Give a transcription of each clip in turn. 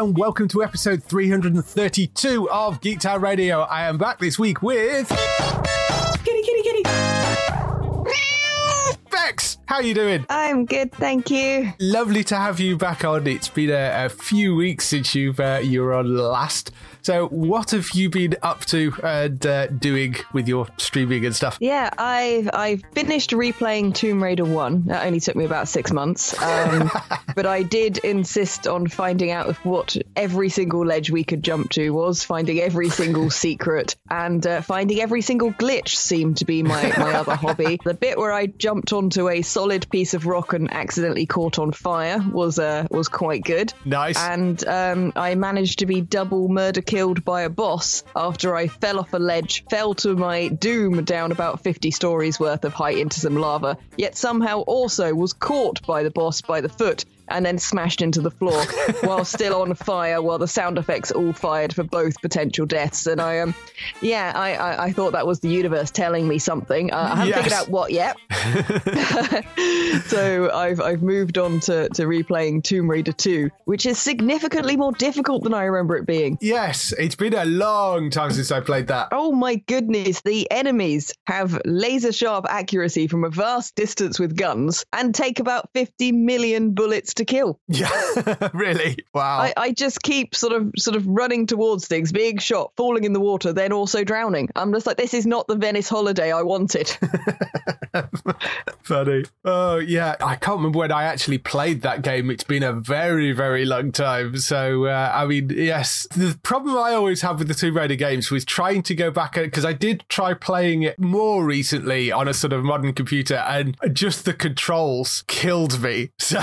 And welcome to episode 332 of Geektown Radio. I am back this week with Kitty, kitty, kitty. Bex. How are you doing? I'm good, thank you. Lovely to have you back on. It's been a, a few weeks since you've uh, you were on last. So, what have you been up to and uh, doing with your streaming and stuff? Yeah, I've I've finished replaying Tomb Raider One. That only took me about six months, um, but I did insist on finding out what every single ledge we could jump to was, finding every single secret, and uh, finding every single glitch seemed to be my my other hobby. The bit where I jumped onto a solid piece of rock and accidentally caught on fire was uh, was quite good. Nice. and um, I managed to be double murder killed by a boss after I fell off a ledge, fell to my doom down about 50 stories worth of height into some lava, yet somehow also was caught by the boss by the foot and then smashed into the floor while still on fire while the sound effects all fired for both potential deaths and i um yeah i i, I thought that was the universe telling me something uh, i haven't Yes. figured out what yet so I've I've moved on to, to replaying Tomb Raider 2, which is significantly more difficult than I remember it being. yes, it's been a long time since I played that. Oh my goodness, the enemies have laser sharp accuracy from a vast distance with guns and take about 50 million bullets to kill. Yeah, really? Wow. I, I just keep sort of sort of running towards things, being shot, falling in the water, then also drowning. I'm just like, this is not the Venice holiday I wanted. Funny. Oh, yeah. I can't remember when I actually played that game. It's been a very, very long time. So, uh, I mean, yes. The problem I always have with the Tomb Raider games was trying to go back, because I did try playing it more recently on a sort of modern computer, and just the controls killed me. So,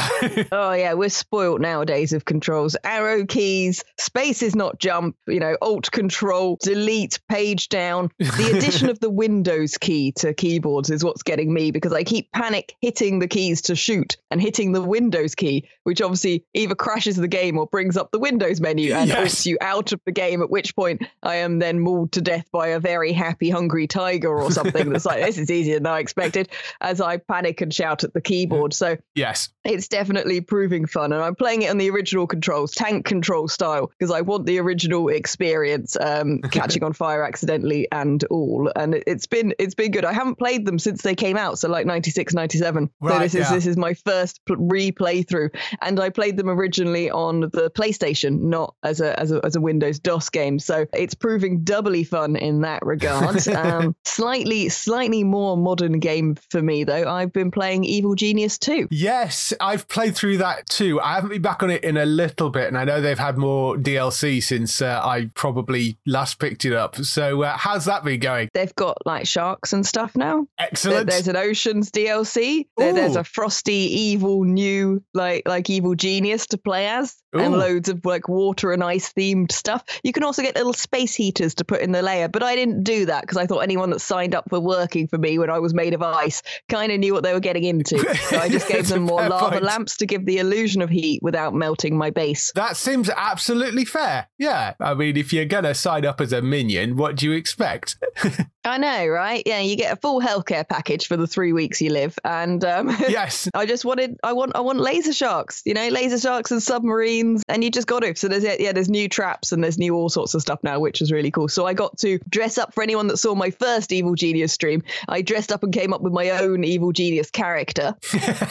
Oh Oh, yeah, we're spoilt nowadays of controls. Arrow keys, space is not jump, you know, alt control, delete, page down. The addition of the Windows key to keyboards is what's getting me because I keep panic hitting the keys to shoot and hitting the Windows key, which obviously either crashes the game or brings up the Windows menu and Yes. alts you out of the game, at which point I am then mauled to death by a very happy, hungry tiger or something that's like, this is easier than I expected, as I panic and shout at the keyboard. Mm-hmm. So yes. it's definitely proving fun and i'm playing it on the original controls tank control style because i want the original experience um catching on fire accidentally and all. And it- it's been it's been good. I haven't played them since they came out so like 96 97 so Right, this is yeah. this is my first replay through and i played them originally on the playstation not as a as a, as a windows dos game. So it's proving doubly fun in that regard. Um slightly slightly more modern game for me though. I've been playing evil genius 2 Yes, I've played through that too. I haven't been back on it in a little bit, and I know they've had more DLC since uh, I probably last picked it up. So, uh, how's that been going? they've got like sharks and stuff now. There- Excellent. There's an oceans DLC. There- there's a frosty, evil, new like like evil genius to play as, and loads of like water and ice themed stuff. You can also get little space heaters to put in the layer, but I didn't do that because I thought anyone that signed up for working for me when I was made of ice kind of knew what they were getting into. So I just gave them more lava point. lamps to give the illusion of heat without melting my base. That seems absolutely fair. Yeah. I mean, if you're going to sign up as a minion, what do you expect? I know, right? Yeah, you get a full healthcare package for the three weeks you live, and um, yes. I just wanted, I want, I want laser sharks, you know, laser sharks and submarines, and you just got to. So there's, yeah, there's new traps and there's new all sorts of stuff now, which is really cool. So I got to dress up for anyone that saw my first Evil Genius stream. I dressed up and came up with my own Evil Genius character,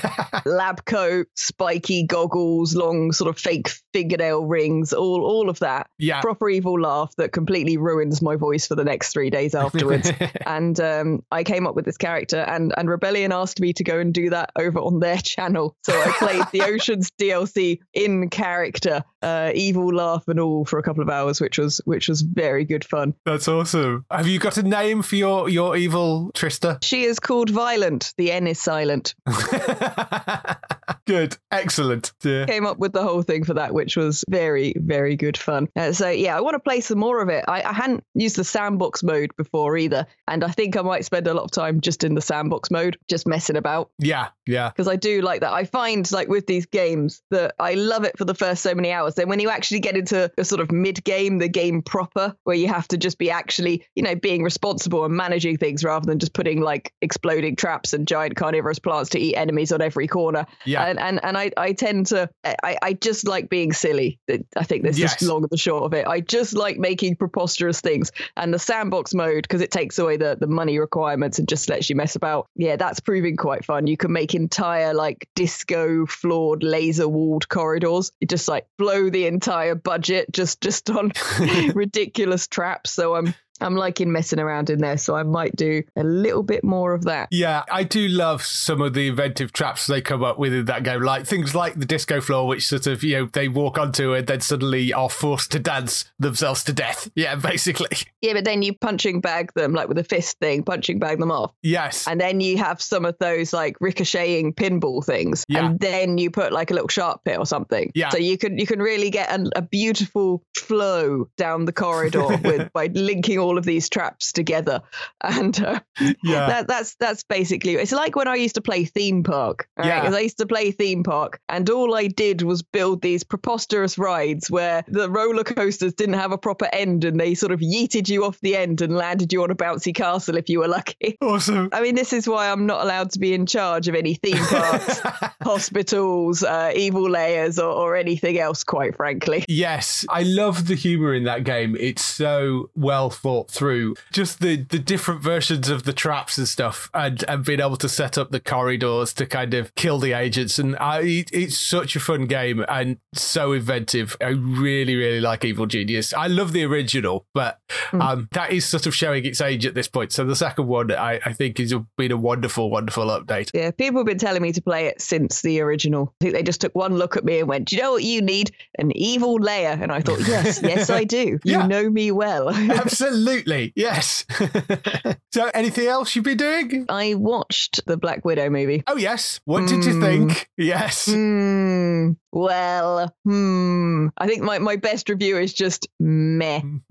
lab coat, spiky goggles, long sort of fake fingernail rings, all, all of that. Yeah. Proper evil laugh that completely ruins my voice for the next three days afterwards. and um, I came up with this character, and and Rebellion asked me to go and do that over on their channel. So I played the Oceans DLC in character, uh, evil laugh and all, for a couple of hours, which was which was very good fun. That's awesome. Have you got a name for your, your evil Trista? She is called Violent. The N is silent. Good. Excellent. Yeah. Came up with the whole thing for that, which was very, very good fun. Uh, so, yeah, I want to play some more of it. I, I hadn't used the sandbox mode before either. And I think I might spend a lot of time just in the sandbox mode, just messing about. Yeah. Yeah. Because I do like that. I find, like, with these games, that I love it for the first so many hours. Then when you actually get into a sort of mid game, the game proper, where you have to just be actually, you know, being responsible and managing things rather than just putting like exploding traps and giant carnivorous plants to eat enemies on every corner. Yeah. And and, and I, I tend to I, I just like being silly. I think this Yes. is long and the short of it. I just like making preposterous things. And the sandbox mode, because it takes away the, the money requirements and just lets you mess about. Yeah, that's proving quite fun. You can make entire like disco floored laser walled corridors. You just like blow the entire budget just just on ridiculous traps. So I'm I'm liking messing around in there, so I might do a little bit more of that. Yeah, I do love some of the inventive traps they come up with in that game, like things like the disco floor, which sort of, you know, they walk onto and then suddenly are forced to dance themselves to death. Yeah, basically. Yeah, but then you punching bag them like with a fist thing, punching bag them off. Yes. And then you have some of those like ricocheting pinball things, Yeah. and then you put like a little sharp pit or something. Yeah. So you can you can really get a, a beautiful flow down the corridor with by linking all of these traps together, and uh, Yeah. that, that's that's basically it's like when I used to play theme park. all right? Yeah. I used to play theme park, and all I did was build these preposterous rides where the roller coasters didn't have a proper end, and they sort of yeeted you off the end and landed you on a bouncy castle if you were lucky. Awesome. I mean, this is why I'm not allowed to be in charge of any theme parks, hospitals, uh, evil layers, or, or anything else, quite frankly. Yes, I love the humor in that game. It's so well thought through. Just the the different versions of the traps and stuff, and and being able to set up the corridors to kind of kill the agents. And I, it- it's such a fun game and so inventive. I really, really like Evil Genius. I love the original, but um, that is sort of showing its age at this point. So the second one, I, I think, has been a wonderful, wonderful update. Yeah, people have been telling me to play it since the original. I think they just took one look at me and went, Do you know what you need? An evil layer. And I thought, Yes, yes, I do. Yeah. You know me well. Absolutely, yes. so, anything else you've been doing? I watched the Black Widow movie. Oh yes. What did you Mm. think? Yes. Hmm. Well, hmm. I think my, my best review is just meh.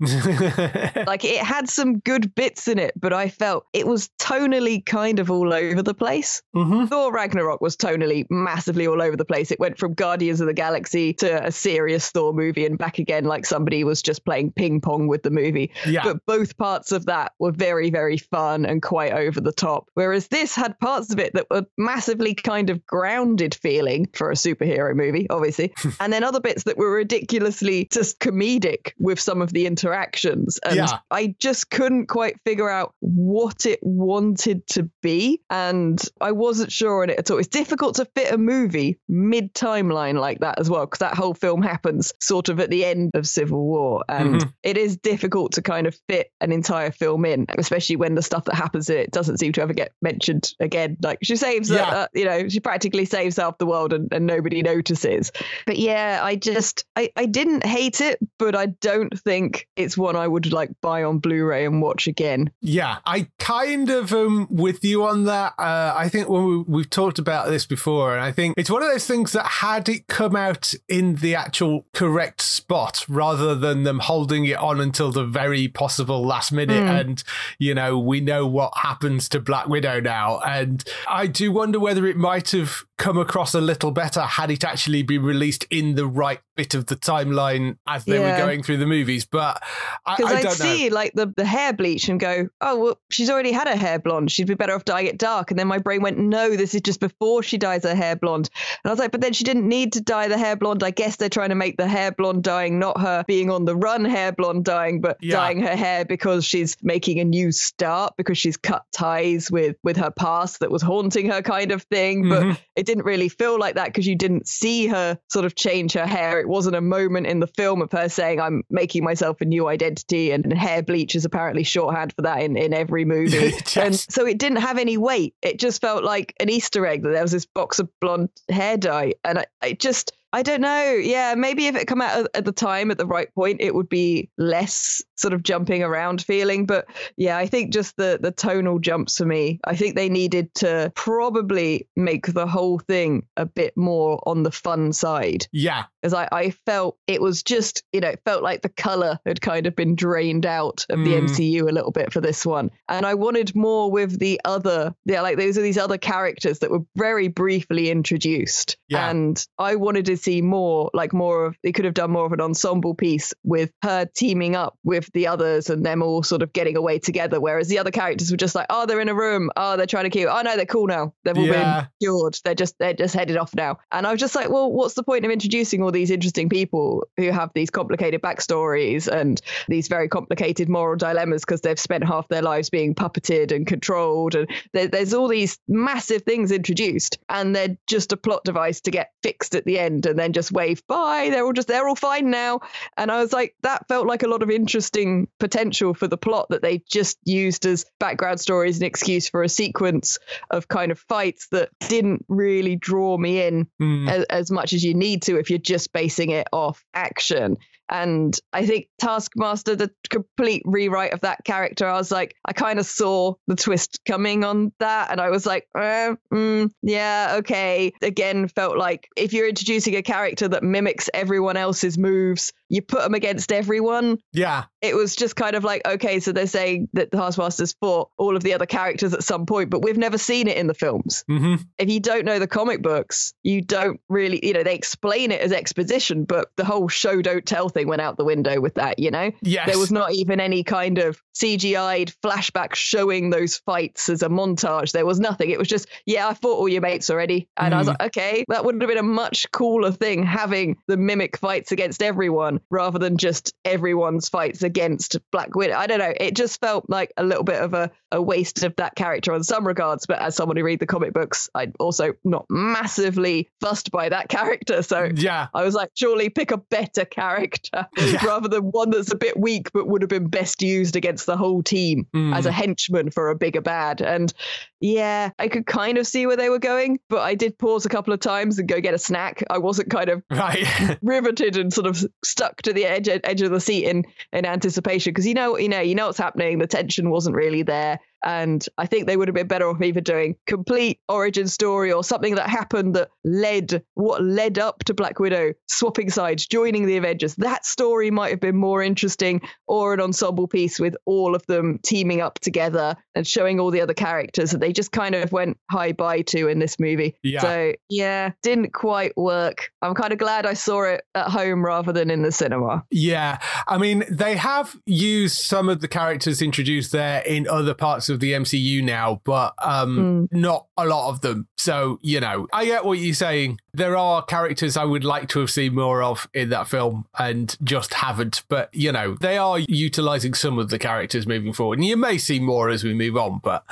like it had some good bits in it, but I felt it was tonally kind of all over the place. Mhm. Thor Ragnarok was tonally massively all over the place. It went from Guardians of the Galaxy to a serious Thor movie and back again, like somebody was just playing ping pong with the movie. Yeah. But both parts of that were very, very fun and quite over the top. Whereas this had parts of it that were massively kind of grounded feeling for a superhero movie, obviously. and then other bits that were ridiculously just comedic with some of the interactions. And Yeah. I just couldn't quite figure out what it wanted to be. And I wasn't sure on it at all. It's difficult to fit a movie mid timeline like that as well, because that whole film happens sort of at the end of Civil War. And Mhm. it is difficult to kind of fit an entire film in, especially when the stuff that happens in it doesn't seem to ever get mentioned again. Like she saves, Yeah. uh, you know, she practically saves half the world and, and nobody notices. But yeah, I just, I, I didn't hate it, but I don't think it's one I would like buy on Blu-ray and watch again. Yeah, I kind of am with you on that. Uh, I think when we, we've talked about this before, and I think it's one of those things that had it come out in the actual correct spot rather than them holding it on until the very possible last minute. Mm. And, you know, we know what happens to Black Widow now. And I do wonder whether it might have come across a little better had it actually been released in the right bit of the timeline as they Yeah. were going through the movies. But I, Because I I'd know. see like the, the hair bleach and go, oh, well, she's already had her hair blonde. She'd be better off dyeing it dark. And then my brain went, no, this is just before she dyes her hair blonde. And I was like, but then she didn't need to dye the hair blonde. I guess they're trying to make the hair blonde dyeing not her being on the run hair blonde dyeing, but Yeah. dyeing her hair because she's making a new start because she's cut ties with with her past that was haunting her kind of thing. But Mhm. it didn't really feel like that because you didn't see her sort of change her hair. It wasn't a moment in the film of her saying, I'm making myself a new identity, and hair bleach is apparently shorthand for that in, in every movie. Yes. And so it didn't have any weight. It just felt like an Easter egg that there was this box of blonde hair dye. And I, I just, I don't know. Yeah, maybe if it come out at the time at the right point, it would be less sort of jumping around feeling. But yeah, I think just the the tonal jumps for me. I think they needed to probably make the whole thing a bit more on the fun side. Yeah. As I, I felt it was just, you know, it felt like the color had kind of been drained out of the Mm. MCU a little bit for this one. And I wanted more with the other, yeah, like those are these other characters that were very briefly introduced. Yeah. And I wanted to see more, like more of, they could have done more of an ensemble piece with her teaming up with the others and them all sort of getting away together. Whereas the other characters were just like, oh, they're in a room. Oh, they're trying to kill. Oh, no, they're cool now. They've all Yeah. been cured. They're just, they're just headed off now. And I was just like, well, what's the point of introducing all these interesting people who have these complicated backstories and these very complicated moral dilemmas because they've spent half their lives being puppeted and controlled and there, there's all these massive things introduced and they're just a plot device to get fixed at the end and then just wave bye they're all just they're all fine now and i was like that felt like a lot of interesting potential for the plot that they just used as background stories and excuse for a sequence of kind of fights that didn't really draw me in Mm. as, as much as you need to if you're just basing it off action. And I think Taskmaster, the complete rewrite of that character, I was like, I kind of saw the twist coming on that. And I was like, eh, mm, yeah, okay. Again, felt like if you're introducing a character that mimics everyone else's moves, you put them against everyone. Yeah. It was just kind of like, okay, so they're saying that the Taskmaster's fought all of the other characters at some point, but we've never seen it in the films hmm if you don't know the comic books, you don't really, you know, they explain it as exposition, but the whole show don't tell thing went out the window with that, you know? Yes. There was not even any kind of CGI'd flashback showing those fights as a montage. There was nothing. It was just, yeah, I fought all your mates already. And I was Mm. like, okay, that would have been a much cooler thing having the mimic fights against everyone rather than just everyone's fights against Black Widow. I don't know. It just felt like a little bit of a, a waste of that character on some regards. But as someone who read the comic books, I'm also not massively fussed by that character. So Yeah. I was like, surely pick a better character Yeah. rather than one that's a bit weak but would have been best used against the whole team Mm. as a henchman for a bigger bad. And yeah, I could kind of see where they were going, but I did pause a couple of times and go get a snack. I wasn't kind of Right. riveted and sort of stuck to the edge edge of the seat in in anticipation because you know you know you know what's happening. The tension wasn't really there. And I think they would have been better off either doing complete origin story or something that happened that led what led up to Black Widow swapping sides, joining the Avengers. That story might have been more interesting, or an ensemble piece with all of them teaming up together and showing all the other characters that they just kind of went high bye to in this movie. Yeah. So yeah, didn't quite work. I'm kind of glad I saw it at home rather than in the cinema. Yeah, I mean, they have used some of the characters introduced there in other parts of the MCU now, but um, not a lot of them. So, you know, I get what you're saying. There are characters I would like to have seen more of in that film and just haven't. But, you know, they are utilizing some of the characters moving forward. And you may see more as we move on, but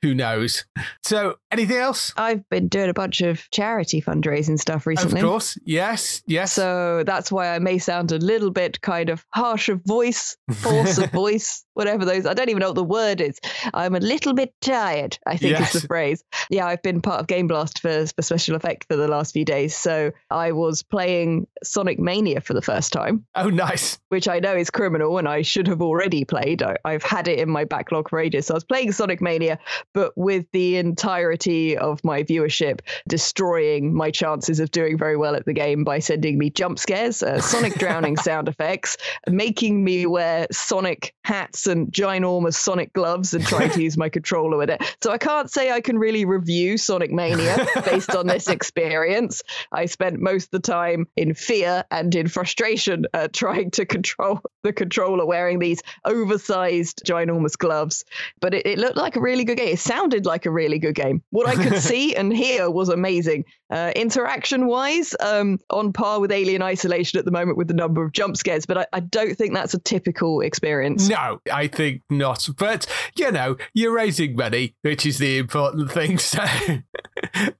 who knows? So, anything else? I've been doing a bunch of charity fundraising stuff recently. Of course. Yes. Yes. So that's why I may sound a little bit kind of harsh of voice, force of voice, whatever those. I don't even know what the word is. I'm a little bit tired. I think Yes. is the phrase. Yeah, I've been part of Game Blast for for special effect for the last few days. So I was playing Sonic Mania for the first time. oh, nice. which I know is criminal and I should have already played. I, I've had it in my backlog for ages. So I was playing Sonic Mania, but with the entirety of my viewership destroying my chances of doing very well at the game by sending me jump scares, uh, Sonic drowning sound effects, making me wear Sonic hats and ginormous Sonic gloves and trying to use my controller with it. So I can't say I can really review Sonic Mania based on this experience. I spent most of the time in fear and in frustration uh, trying to control the controller wearing these oversized, ginormous gloves. But it, it looked like a really good game. It sounded like a really good game. What I could see and hear was amazing. Uh, interaction wise, um, on par with Alien Isolation at the moment with the number of jump scares, but I, I don't think that's a typical experience. No, I think not. But you know, you're raising money, which is the important thing. So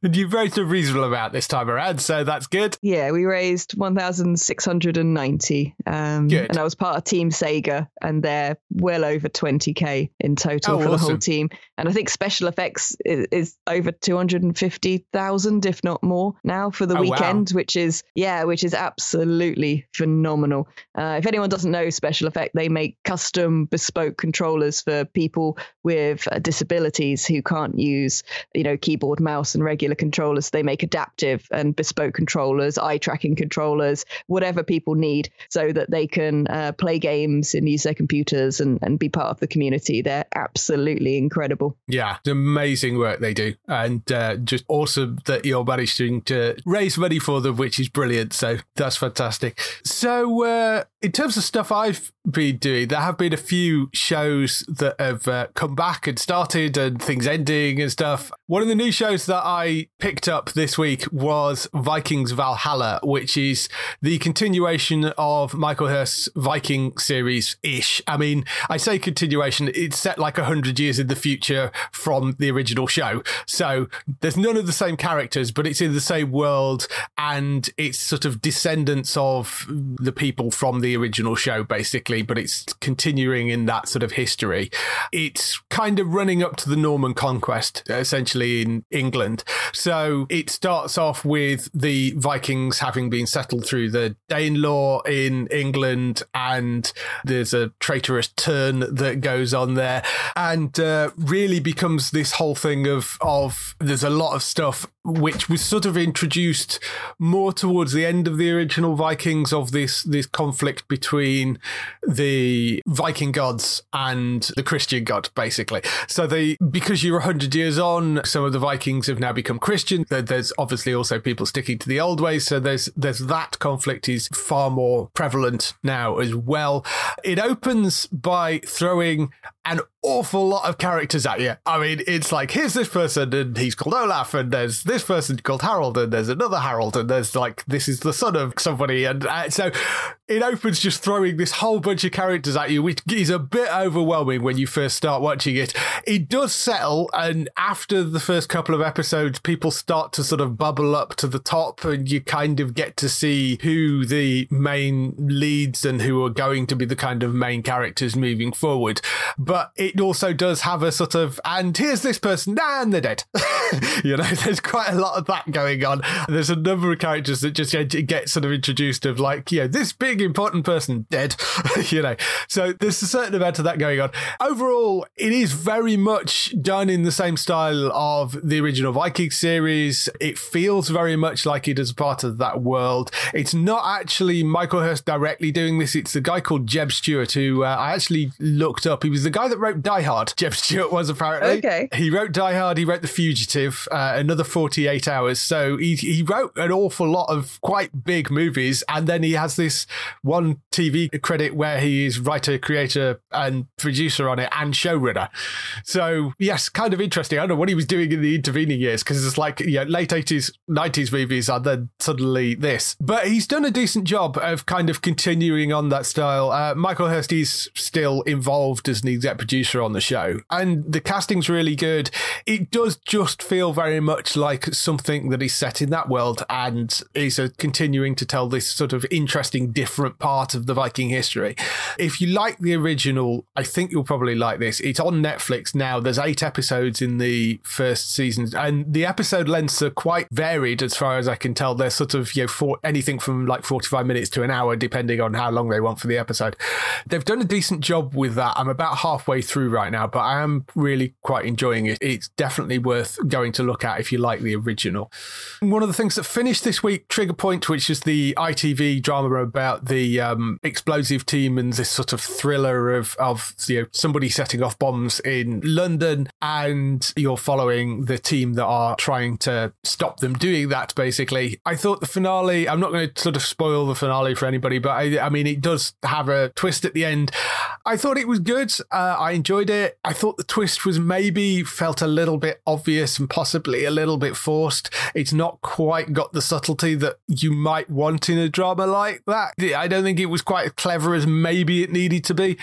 and you've raised a reasonable amount this time around, so that's good. Yeah, we raised 1,690. Um, Good. And I was part of Team Sega and their well over 20k in total Oh, for the whole team. And I think special effects is, is over 250,000, if not more, now for the Oh, wow. weekend, which is yeah, which is absolutely phenomenal. Uh, if anyone doesn't know special effect, they make custom bespoke controllers for people with uh, disabilities who can't use you know keyboard, mouse, and regular controllers. They make adaptive and bespoke controllers, eye tracking controllers, whatever people need, so that they can uh, play games and use their computers and, and be part of the community. They're absolutely incredible. Yeah, amazing work they do, and uh, just awesome that you're managing to raise money for them, which is brilliant. So that's fantastic. So, uh, in terms of stuff I've been doing, there have been a few shows that have uh, come back and started, and things ending and stuff. One of the new shows that I picked up this week was Vikings Valhalla, which is the continuation of Michael Hirst's Viking series ish. I mean, I say continuation, it's set like 100 years in the future from the original show. So there's none of the same characters, but it's in the same world and it's sort of descendants of the people from the original show, basically, but it's continuing in that sort of history. It's kind of running up to the Norman conquest, essentially in England. So it starts off with the Vikings having been settled through the Danelaw in England, and there's a traitorous turn that goes on there, and uh, really becomes this whole thing of of there's a lot of stuff which was sort of introduced more towards the end of the original Vikings of this this conflict between the Viking gods and the Christian god, basically. So they because you're hundred years on, some of the Vikings have now become Christian. There's obviously also people sticking to the old ways, so there's there's that conflict is far more prevalent now as well. It opens by throwing an awful lot of characters at you. I mean, it's like here's this person and he's called Olaf, and there's this person called Harold, and there's another Harold, and there's like this is the son of somebody, and uh, so it opens just throwing this whole bunch of characters at you, which is a bit overwhelming when you first start watching it. It does settle, and after the first couple of episodes, people start to sort of bubble up to the top, and you kind of get to see who the main leads and who are going to be the kind of main characters moving forward. But it also does have a sort of, and here's this person, and they're dead. you know, there's quite a lot of that going on. There's a number of characters that just get, sort of introduced of like, you know, this big important person dead, you know. So there's a certain amount of that going on. Overall, it is very much done in the same style of the original Viking series. It feels very much like it is part of that world. It's not actually Michael Hirst directly doing this. It's the guy called Jeb Stuart, who uh, I actually looked up. He was the guy that wrote Die Hard. Jeb Stuart was apparently. Okay. He wrote Die Hard. He wrote The Fugitive. Uh, another 48 hours. So he he wrote an awful lot of quite big movies, and then he has this one TV credit where he is writer, creator, and producer on it, and showrunner. So yes, kind of interesting. I don't know what he was doing in the intervening years because it's like yeah, late 80s, 90s movies, and then suddenly this. But he's done a decent job of kind of continuing on that style. Uh, Michael Hirst is still involved as an producer on the show, and the casting's really good. It does just feel very much like something that is set in that world and is continuing to tell this sort of interesting, different part of the Viking history. If you like the original, I think you'll probably like this. It's on Netflix now. There's eight episodes in the first season, and the episode lengths are quite varied as far as I can tell. They're sort of you know for anything from like 45 minutes to an hour, depending on how long they want for the episode. They've done a decent job with that. I'm about halfway through right now, but I am really quite enjoying it. It's definitely worth going to look at if you like the original. One of the things that finished this week, Trigger Point, which is the ITV drama about the um, explosive team and this sort of thriller of of you know somebody setting off bombs in London, and you're following the team that are trying to stop them doing that. Basically, I thought the finale. I'm not going to sort of spoil the finale for anybody, but I, I mean, it does have a twist at the end. I thought it was good. Uh, I enjoyed it. I thought the twist was maybe felt a little bit obvious and possibly a little bit forced. It's not quite got the subtlety that you might want in a drama like that. I don't think it was quite as clever as maybe it needed to be,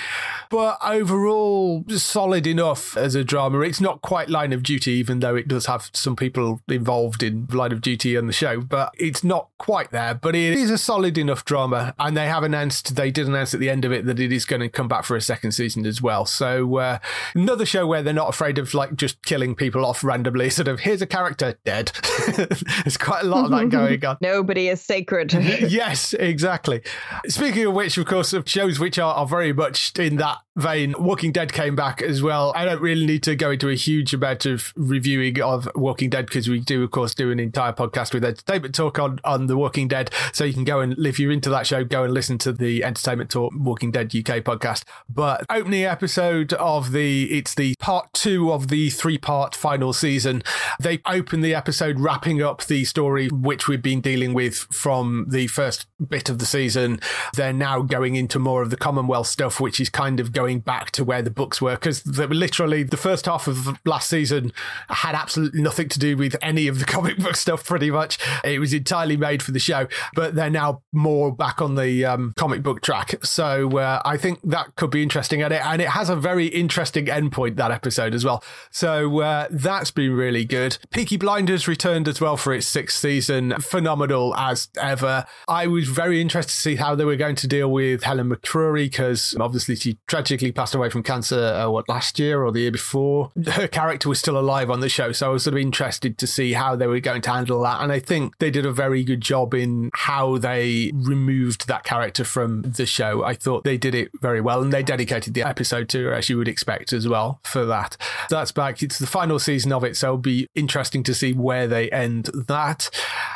but overall, solid enough as a drama. It's not quite Line of Duty, even though it does have some people involved in Line of Duty on the show, but it's not quite there. But it is a solid enough drama, and they have announced, they did announce at the end of it that it is going to come back for a second season as well. So uh, another show where they're not afraid of like just killing people off randomly. Sort of here's a character dead. There's quite a lot of that going on. Nobody is sacred. yes, exactly. Speaking of which, of course, of shows which are, are very much in that vein, Walking Dead came back as well. I don't really need to go into a huge amount of reviewing of Walking Dead because we do, of course, do an entire podcast with Entertainment Talk on, on The Walking Dead. So you can go and, if you're into that show, go and listen to the Entertainment Talk Walking Dead UK podcast. But opening episode of the, it's the part two of the three part final season. They open the episode wrapping up the story which we've been dealing with from the first bit of the season. They're now going into more of the Commonwealth stuff, which is kind of going back to where the books were because literally the first half of last season had absolutely nothing to do with any of the comic book stuff. Pretty much, it was entirely made for the show, but they're now more back on the um, comic book track. So uh, I think that could be interesting at it, and it has a very interesting endpoint that episode as well. So uh, that's been really good. Peaky Blinders returned as well for its sixth season, phenomenal as ever. I was very interested to see how they were going to deal with Helen McCrory because obviously she tragically passed away from cancer, uh, what, last year or the year before. Her character was still alive on the show, so I was sort of interested to see how they were going to handle that. And I think they did a very good job in how they removed that character from the show. I thought they did it very well, and they dedicated the episode to her, as you would expect as well, for that. That's back. It's the final season of it, so it'll be interesting to see where they end that.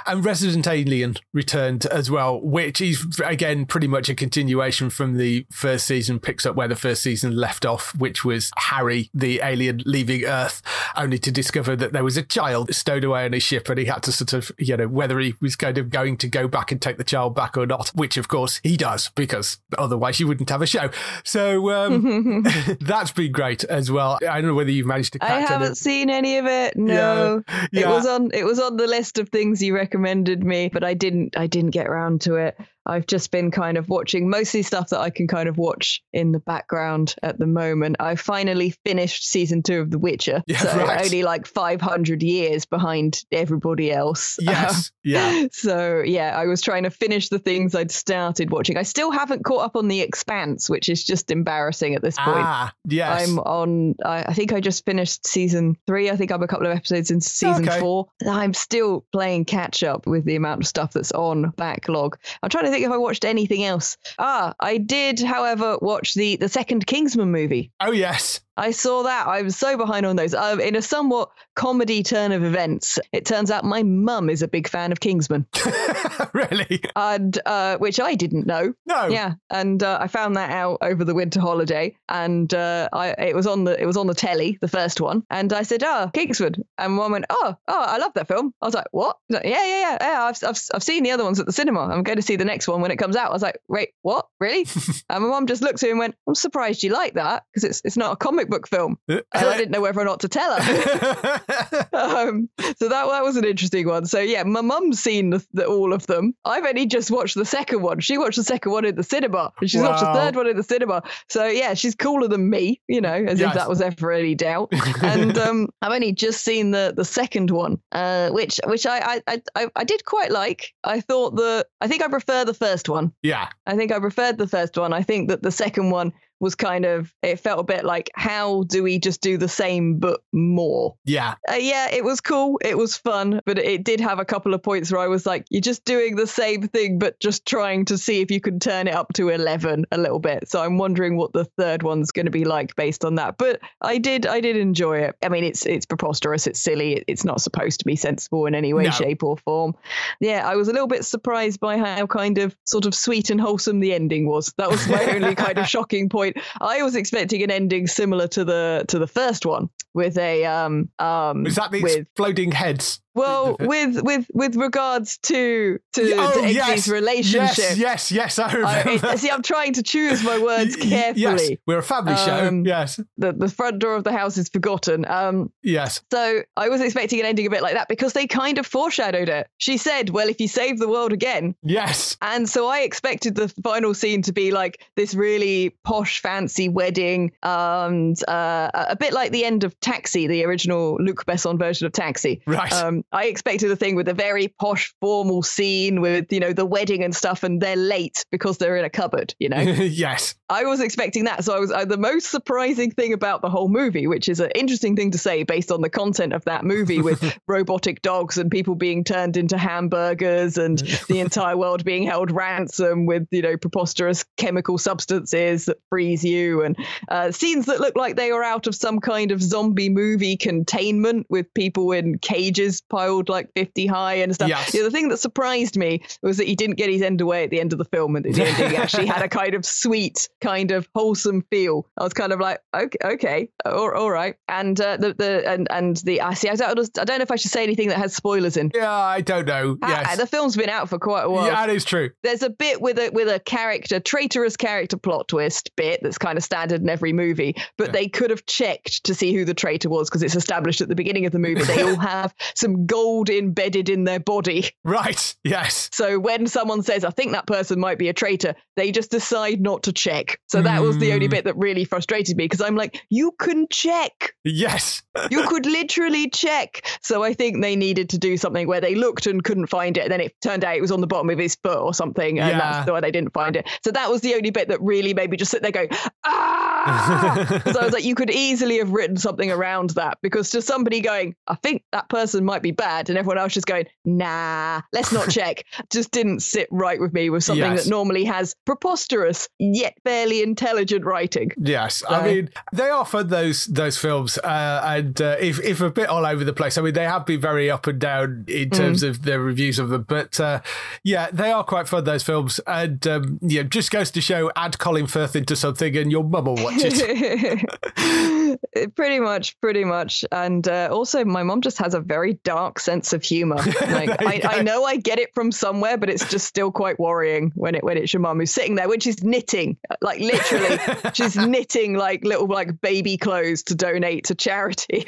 And Resident Alien returned as well, which is again pretty much a continuation from the first season, picks up where the first season left off, which was Harry, the alien, leaving Earth, only to discover that there was a child stowed away on his ship, and he had to sort of, you know, whether he was kind of going to go back and take the child back or not, which of course he does, because otherwise you wouldn't have a show. So um, that's been great as well. I don't know whether you've managed to. Catch I haven't seen any of it. No, yeah. Yeah. it was on. It was on the list of things you recommended me, but I didn't. I didn't get around to it. I've just been kind of watching mostly stuff that I can kind of watch in the background at the moment. I finally finished season two of The Witcher, Yeah, so right. only like 500 years behind everybody else. Yes. Yeah. So yeah, I was trying to finish the things I'd started watching. I still haven't caught up on The Expanse, which is just embarrassing at this point. Ah, yes. I'm on. I, I think I just finished season three. I think I'm a couple of episodes into season Okay. four. I'm still playing catch up with the amount of stuff that's on backlog. I'm trying to think if I watched anything else. Ah, I did, however, watch the the second Kingsman movie. oh, yes. I saw that. I was so behind on those. Um, in a somewhat comedy turn of events, it turns out my mum is a big fan of Kingsman, really? and uh, which I didn't know. No. Yeah, and uh, I found that out over the winter holiday, and uh, I it was on the it was on the telly, the first one, and I said, "Oh, Kingsman," and mum went, "Oh, oh, I love that film." I was like, "What?" He's like, yeah, yeah, yeah, yeah. I've, I've I've seen the other ones at the cinema. I'm going to see the next one when it comes out. I was like, "Wait, what? Really?" and my mum just looked at him and went, "I'm surprised you like that because it's it's not a comic book film." And I didn't know whether or not to tell her. um, so that that was an interesting one. So yeah, my mum's seen the, the, all of them. I've only just watched the second one. She watched the second one in the cinema, and she's watched the third one in the cinema. So yeah, she's cooler than me, you know, as Yes. if that was ever any doubt. and um, I've only just seen the the second one, uh, which which I, I I I did quite like. I thought the I think I prefer the first one. yeah. I think I preferred the first one. I think that the second one was kind of it felt a bit like how do we just do the same but more? Yeah. uh, yeah it was cool. It was fun but it did have a couple of points where i was like you're just doing the same thing but just trying to see if you can turn it up to 11 a little bit. So i'm wondering what the third one's going to be like based on that but i did i did enjoy it. I mean it's it's preposterous it's silly it's not supposed to be sensible in any way No. shape or form. Yeah i was a little bit surprised by how kind of sort of sweet and wholesome the ending was. That was my only kind of shocking point i was expecting an ending similar to the to the first one with a um um Was that the with exploding heads? Well, with with with regards to to, Oh, to yes. relationship, Yes, yes, yes, I I, remember. it- see, I'm trying to choose my words Y- y- Yes, carefully. we're a family show. Um, Yes, The the front door of the house is forgotten. Um, yes. so I was expecting an ending a bit like that because they kind of foreshadowed it. She said, "Well, if you save the world again." Yes. And so I expected the final scene to be like this really posh, fancy wedding, and uh, a bit like the end of Taxi, the original Luc Besson version of Taxi. Right. Um, I expected a thing with a very posh, formal scene with you know the wedding and stuff, and they're late because they're in a cupboard. You know, yes. I was expecting that. So I was uh, the most surprising thing about the whole movie, which is an interesting thing to say based on the content of that movie with robotic dogs and people being turned into hamburgers and the entire world being held ransom with you know preposterous chemical substances that freeze you and uh, scenes that look like they were out of some kind of zombie movie containment with people in cages piled like 50 high and stuff. Yes. Yeah, the thing that surprised me was that he didn't get his end away at the end of the film and at the ending he actually had a kind of sweet, kind of wholesome feel. I was kind of like, okay, okay, all, all right. And uh, the the and and the I see. I don't, I don't know if I should say anything that has spoilers in. Yeah, I don't know. Ah, Yes. the film's been out for quite a while. yeah, that is true. There's a bit with a with a character, traitorous character plot twist bit that's kind of standard in every movie, but Yeah. they could have checked to see who the traitor was because it's established at the beginning of the movie they all have some gold embedded in their body. Right. Yes. So when someone says, I think that person might be a traitor, they just decide not to check. So that was the only Mm. bit that really frustrated me because I'm like, you can check. Yes. You could literally check. So I think they needed to do something where they looked and couldn't find it. And then it turned out it was on the bottom of his foot or something. And Yeah. that's why they didn't find it. So that was the only bit that really made me just sit there going, ah. Because I was like, you could easily have written something around that because to somebody going, I think that person might be bad. And everyone else just going, nah, let's not check. just didn't sit right with me with something Yes. that normally has preposterous yet fairly intelligent writing. Yes, I mean they are fun those those films, uh, and uh, if if a bit all over the place. I mean they have been very up and down in terms of the reviews of them, but uh, yeah, they are quite fun those films, and um, yeah, just goes to show add Colin Firth into something, and your mum will watch it. pretty much, pretty much. And uh, also, my mom just has a very dark sense of humor. Like, I, I know I get it from somewhere, but it's just still quite worrying when it when it's your mum who's sitting there when she's knitting, like literally, she's knitting like little like baby clothes to donate to charity.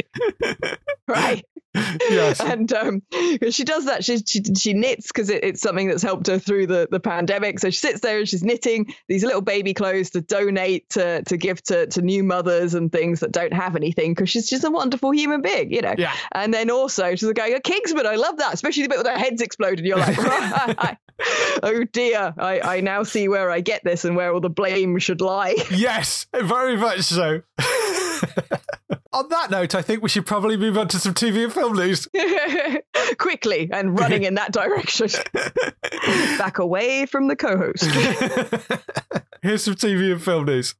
right. yes, and um, she does that. She she, she knits because it, it's something that's helped her through the, the pandemic. So she sits there and she's knitting these little baby clothes to donate to to give to to new mothers and things that don't have anything because she's just a wonderful human being, you know. yeah, And then also she's going, a Kingsman, I love that, especially the bit where their heads explode and you're like, oh dear, I, I now see where I get this and where all the blame should lie. yes, very much so. On that note, I think we should probably move on to some TV and film news. Quickly and running in that direction. Back away from the co host. Here's some TV and film news.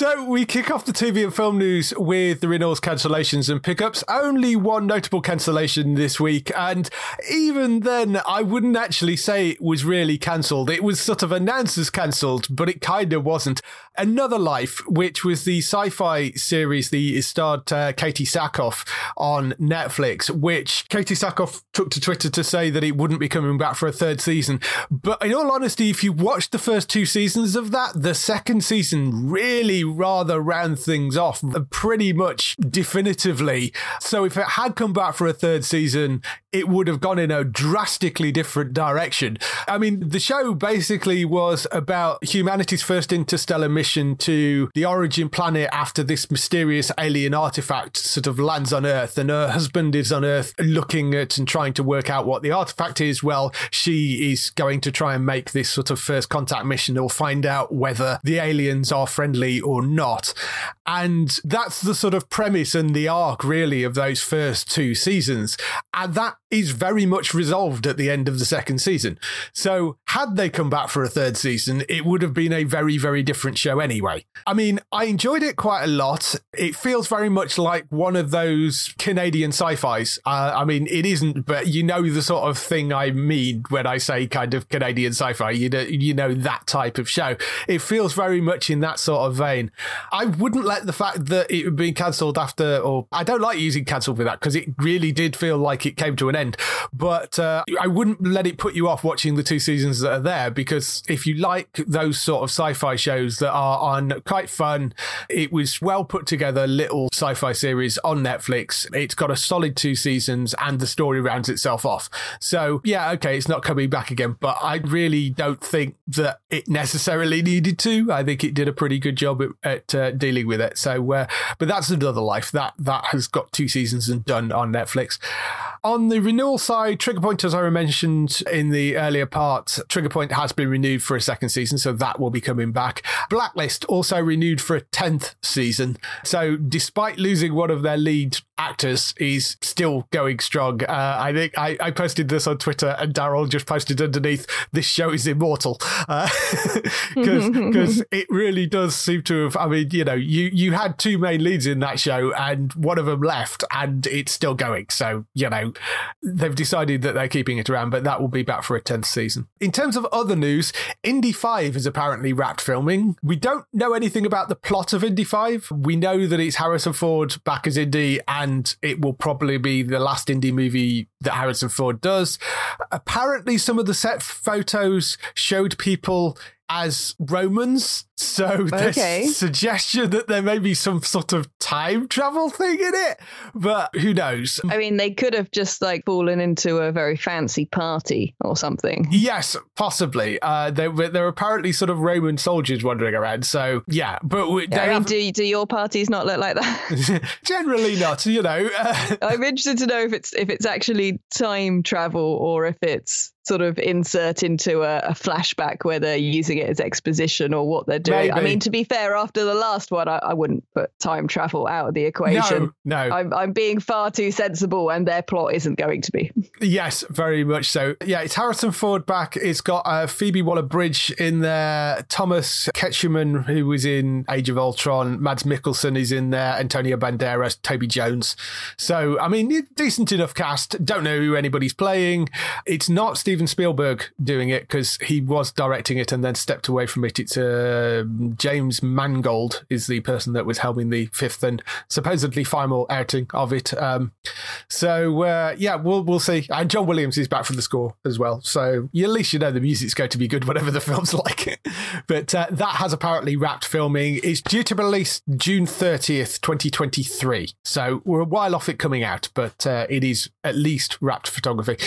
So we kick off the TV and film news with the renewals, cancellations, and pickups. Only one notable cancellation this week, and even then, I wouldn't actually say it was really cancelled. It was sort of announced as cancelled, but it kind of wasn't. Another Life, which was the sci-fi series, that starred uh, Katee Sackhoff on Netflix, which Katee Sackhoff took to Twitter to say that it wouldn't be coming back for a third season. But in all honesty, if you watched the first two seasons of that, the second season really rather round things off pretty much definitively. So if it had come back for a third season, it would have gone in a drastically different direction. I mean, the show basically was about humanity's first interstellar mission to the origin planet after this mysterious alien artifact sort of lands on Earth, and her husband is on Earth looking at and trying to work out what the artifact is. Well, she is going to try and make this sort of first contact mission or find out whether the aliens are friendly or not. And that's the sort of premise and the arc, really, of those first two seasons. And that is very much resolved at the end of the second season. So, had they come back for a third season, it would have been a very, very different show anyway. I mean, I enjoyed it quite a lot. It feels very much like one of those Canadian sci fis. Uh, I mean, it isn't, but you know the sort of thing I mean when I say kind of Canadian sci fi. You know, you know that type of show. It feels very much in that sort of vein. I wouldn't let the fact that it had been cancelled after, or I don't like using cancelled for that because it really did feel like it came to an end. But uh, I wouldn't let it put you off watching the two seasons that are there because if you like those sort of sci fi shows that are on quite fun, it was well put together little sci fi series on Netflix. It's got a solid two seasons and the story rounds itself off. So, yeah, okay, it's not coming back again, but I really don't think that it necessarily needed to. I think it did a pretty good job at, at uh, dealing with it. So, uh, but that's another life. That that has got two seasons and done on Netflix. On the renewal side, Trigger Point, as I mentioned in the earlier part, Trigger Point has been renewed for a second season, so that will be coming back. Blacklist also renewed for a 10th season. So, despite losing one of their lead actors, he's still going strong. Uh, I think I, I, posted this on Twitter, and Daryl just posted underneath, This show is immortal. Because uh, it really does seem to have, I mean, you know, you, you had two main leads in that show, and one of them left, and it's still going. So, you know, they've decided that they're keeping it around, but that will be back for a 10th season. In terms of other news, Indy 5 is apparently wrapped filming. We don't know anything about the plot of Indy 5. We know that it's Harrison Ford back as Indy, and it will probably be the last Indy movie that Harrison Ford does. Apparently, some of the set photos showed people as Romans. So there's okay. suggestion that there may be some sort of time travel thing in it, but who knows? I mean, they could have just like fallen into a very fancy party or something. Yes, possibly. Uh, there, there are apparently sort of Roman soldiers wandering around. So yeah, but we, yeah, I mean, have... do do your parties not look like that? Generally not. You know. I'm interested to know if it's if it's actually time travel or if it's sort of insert into a, a, flashback where they're using it as exposition or what they're doing. Maybe. I mean, to be fair, after the last one, I, I, wouldn't put time travel out of the equation. No, no. I'm, I'm being far too sensible, and their plot isn't going to be. Yes, very much so. Yeah, it's Harrison Ford back. It's got uh, Phoebe Waller-Bridge in there, Thomas Kretschmann, who was in Age of Ultron, Mads Mikkelsen is in there, Antonio Banderas, Toby Jones. So, I mean, decent enough cast. Don't know who anybody's playing. It's not Steve Steven Spielberg doing it because he was directing it and then stepped away from it. It's uh, James Mangold is the person that was helming the fifth and supposedly final outing of it. Um, so uh, yeah, we'll we'll see. And John Williams is back for the score as well. So at least you know the music's going to be good, whatever the film's like. but uh, that has apparently wrapped filming. It's due to release June thirtieth, twenty twenty three. So we're a while off it coming out, but uh, it is at least wrapped photography.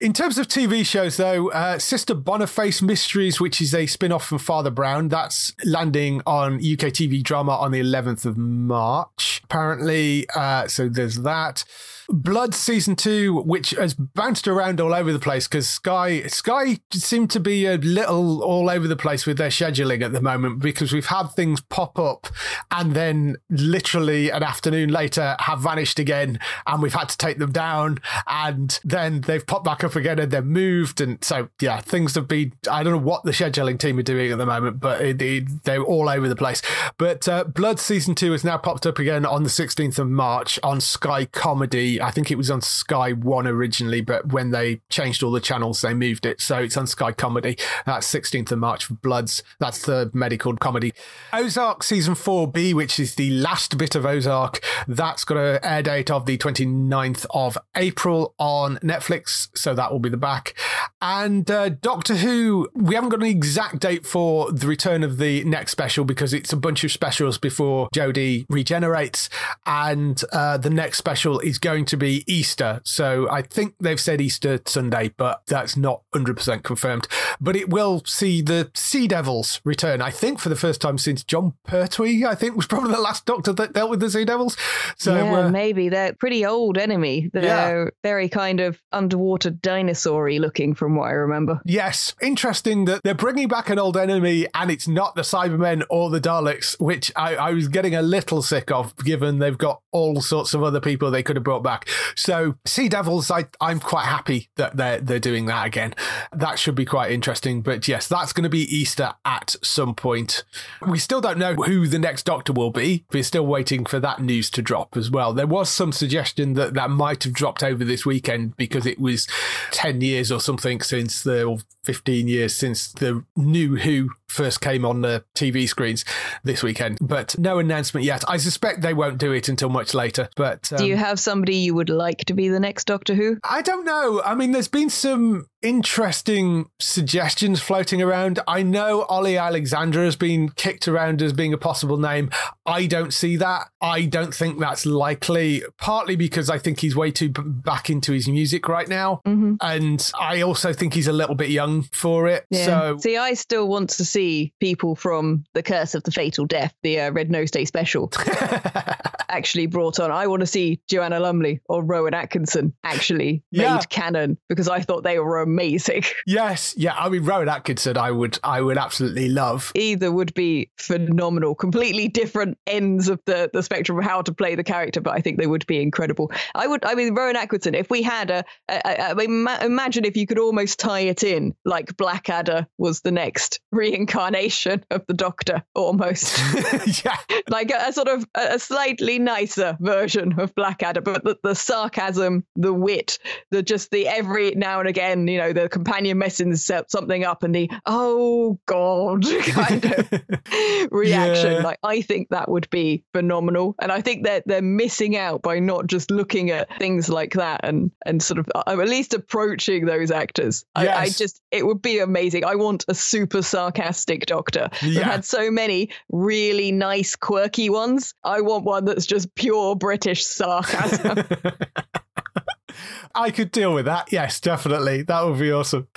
In terms of TV shows, though, uh, Sister Boniface Mysteries, which is a spin off from Father Brown, that's landing on UK TV drama on the 11th of March, apparently. Uh, so there's that. Bloods season two, which has bounced around all over the place because Sky Sky seem to be a little all over the place with their scheduling at the moment because we've had things pop up and then literally an afternoon later have vanished again and we've had to take them down and then they've popped back up again and they're moved and so yeah things have been I don't know what the scheduling team are doing at the moment but it, it, they're all over the place. But uh, Bloods season two has now popped up again on the 16th of March on Sky Comedy I think it was on Sky One originally, but when they changed all the channels, they moved it. So it's on Sky Comedy. That's 16th of March for Bloods. That's the medical comedy. Ozark Season 4B, which is the last bit of Ozark, that's got an air date of the 29th of April on Netflix. So that will be the back. And uh, Doctor Who, we haven't got an exact date for the return of the next special because it's a bunch of specials before Jodie regenerates. And uh, the next special is going going to be Easter. So I think they've said Easter Sunday, but that's not 100% confirmed. But it will see the Sea Devils return, I think, for the first time since Jon Pertwee, I think, was probably the last doctor that dealt with the Sea Devils. So yeah, uh, maybe. They're pretty old enemy. They're yeah. very kind of underwater dinosaur looking from what I remember. Yes. Interesting that they're bringing back an old enemy and it's not the Cybermen or the Daleks, which I, I was getting a little sick of, given given. They've got all sorts of other people they could have brought back. So Sea Devils, I, I'm quite happy that they're they're doing that again. That should be quite interesting. But yes, that's going to be Easter at some point. We still don't know who the next Doctor will be. We're still waiting for that news to drop as well. There was some suggestion that that might have dropped over this weekend because it was 10 years or something since the, 15 years since the new Who first came on the TV screens this weekend. But no announcement yet. I suspect they won't do it until much later. But um, do you um, have somebody you would like to be the next Doctor Who? I don't know. I mean, there's been some interesting suggestions floating around. I know Ollie Alexander has been kicked around as being a possible name. I don't see that. I don't think that's likely, partly because I think he's way too b- back into his music right now. Mm-hmm. And I also think he's a little bit young for it. Yeah. So, see, I still want to see people from The Curse of the Fatal Death, the uh, Red Nose Day special. actually brought on. I want to see Joanna Lumley or Rowan Atkinson actually yeah. made canon because I thought they were amazing. Yes, yeah. I mean, Rowan Atkinson, I would, I would absolutely love. Either would be phenomenal. Completely different ends of the the spectrum of how to play the character, but I think they would be incredible. I would, I mean, Rowan Atkinson. If we had a, a, a I mean, imagine if you could almost tie it in like Blackadder was the next reincarnation of the Doctor, almost. yeah, like a, a sort of a slightly nicer version of Blackadder, but the, the, sarcasm, the wit, the just the every now and again, you know, the companion messing something up and the oh god kind of reaction. Yeah. Like I think that would be phenomenal, and I think that they're missing out by not just looking at things like that and and sort of uh, at least approaching those actors. Yes. I, I, just it would be amazing. I want a super sarcastic Doctor. Yeah. We've had so many really nice, quirky ones. I want one that's just pure British sarcasm. I could deal with that. Yes, definitely. That would be awesome.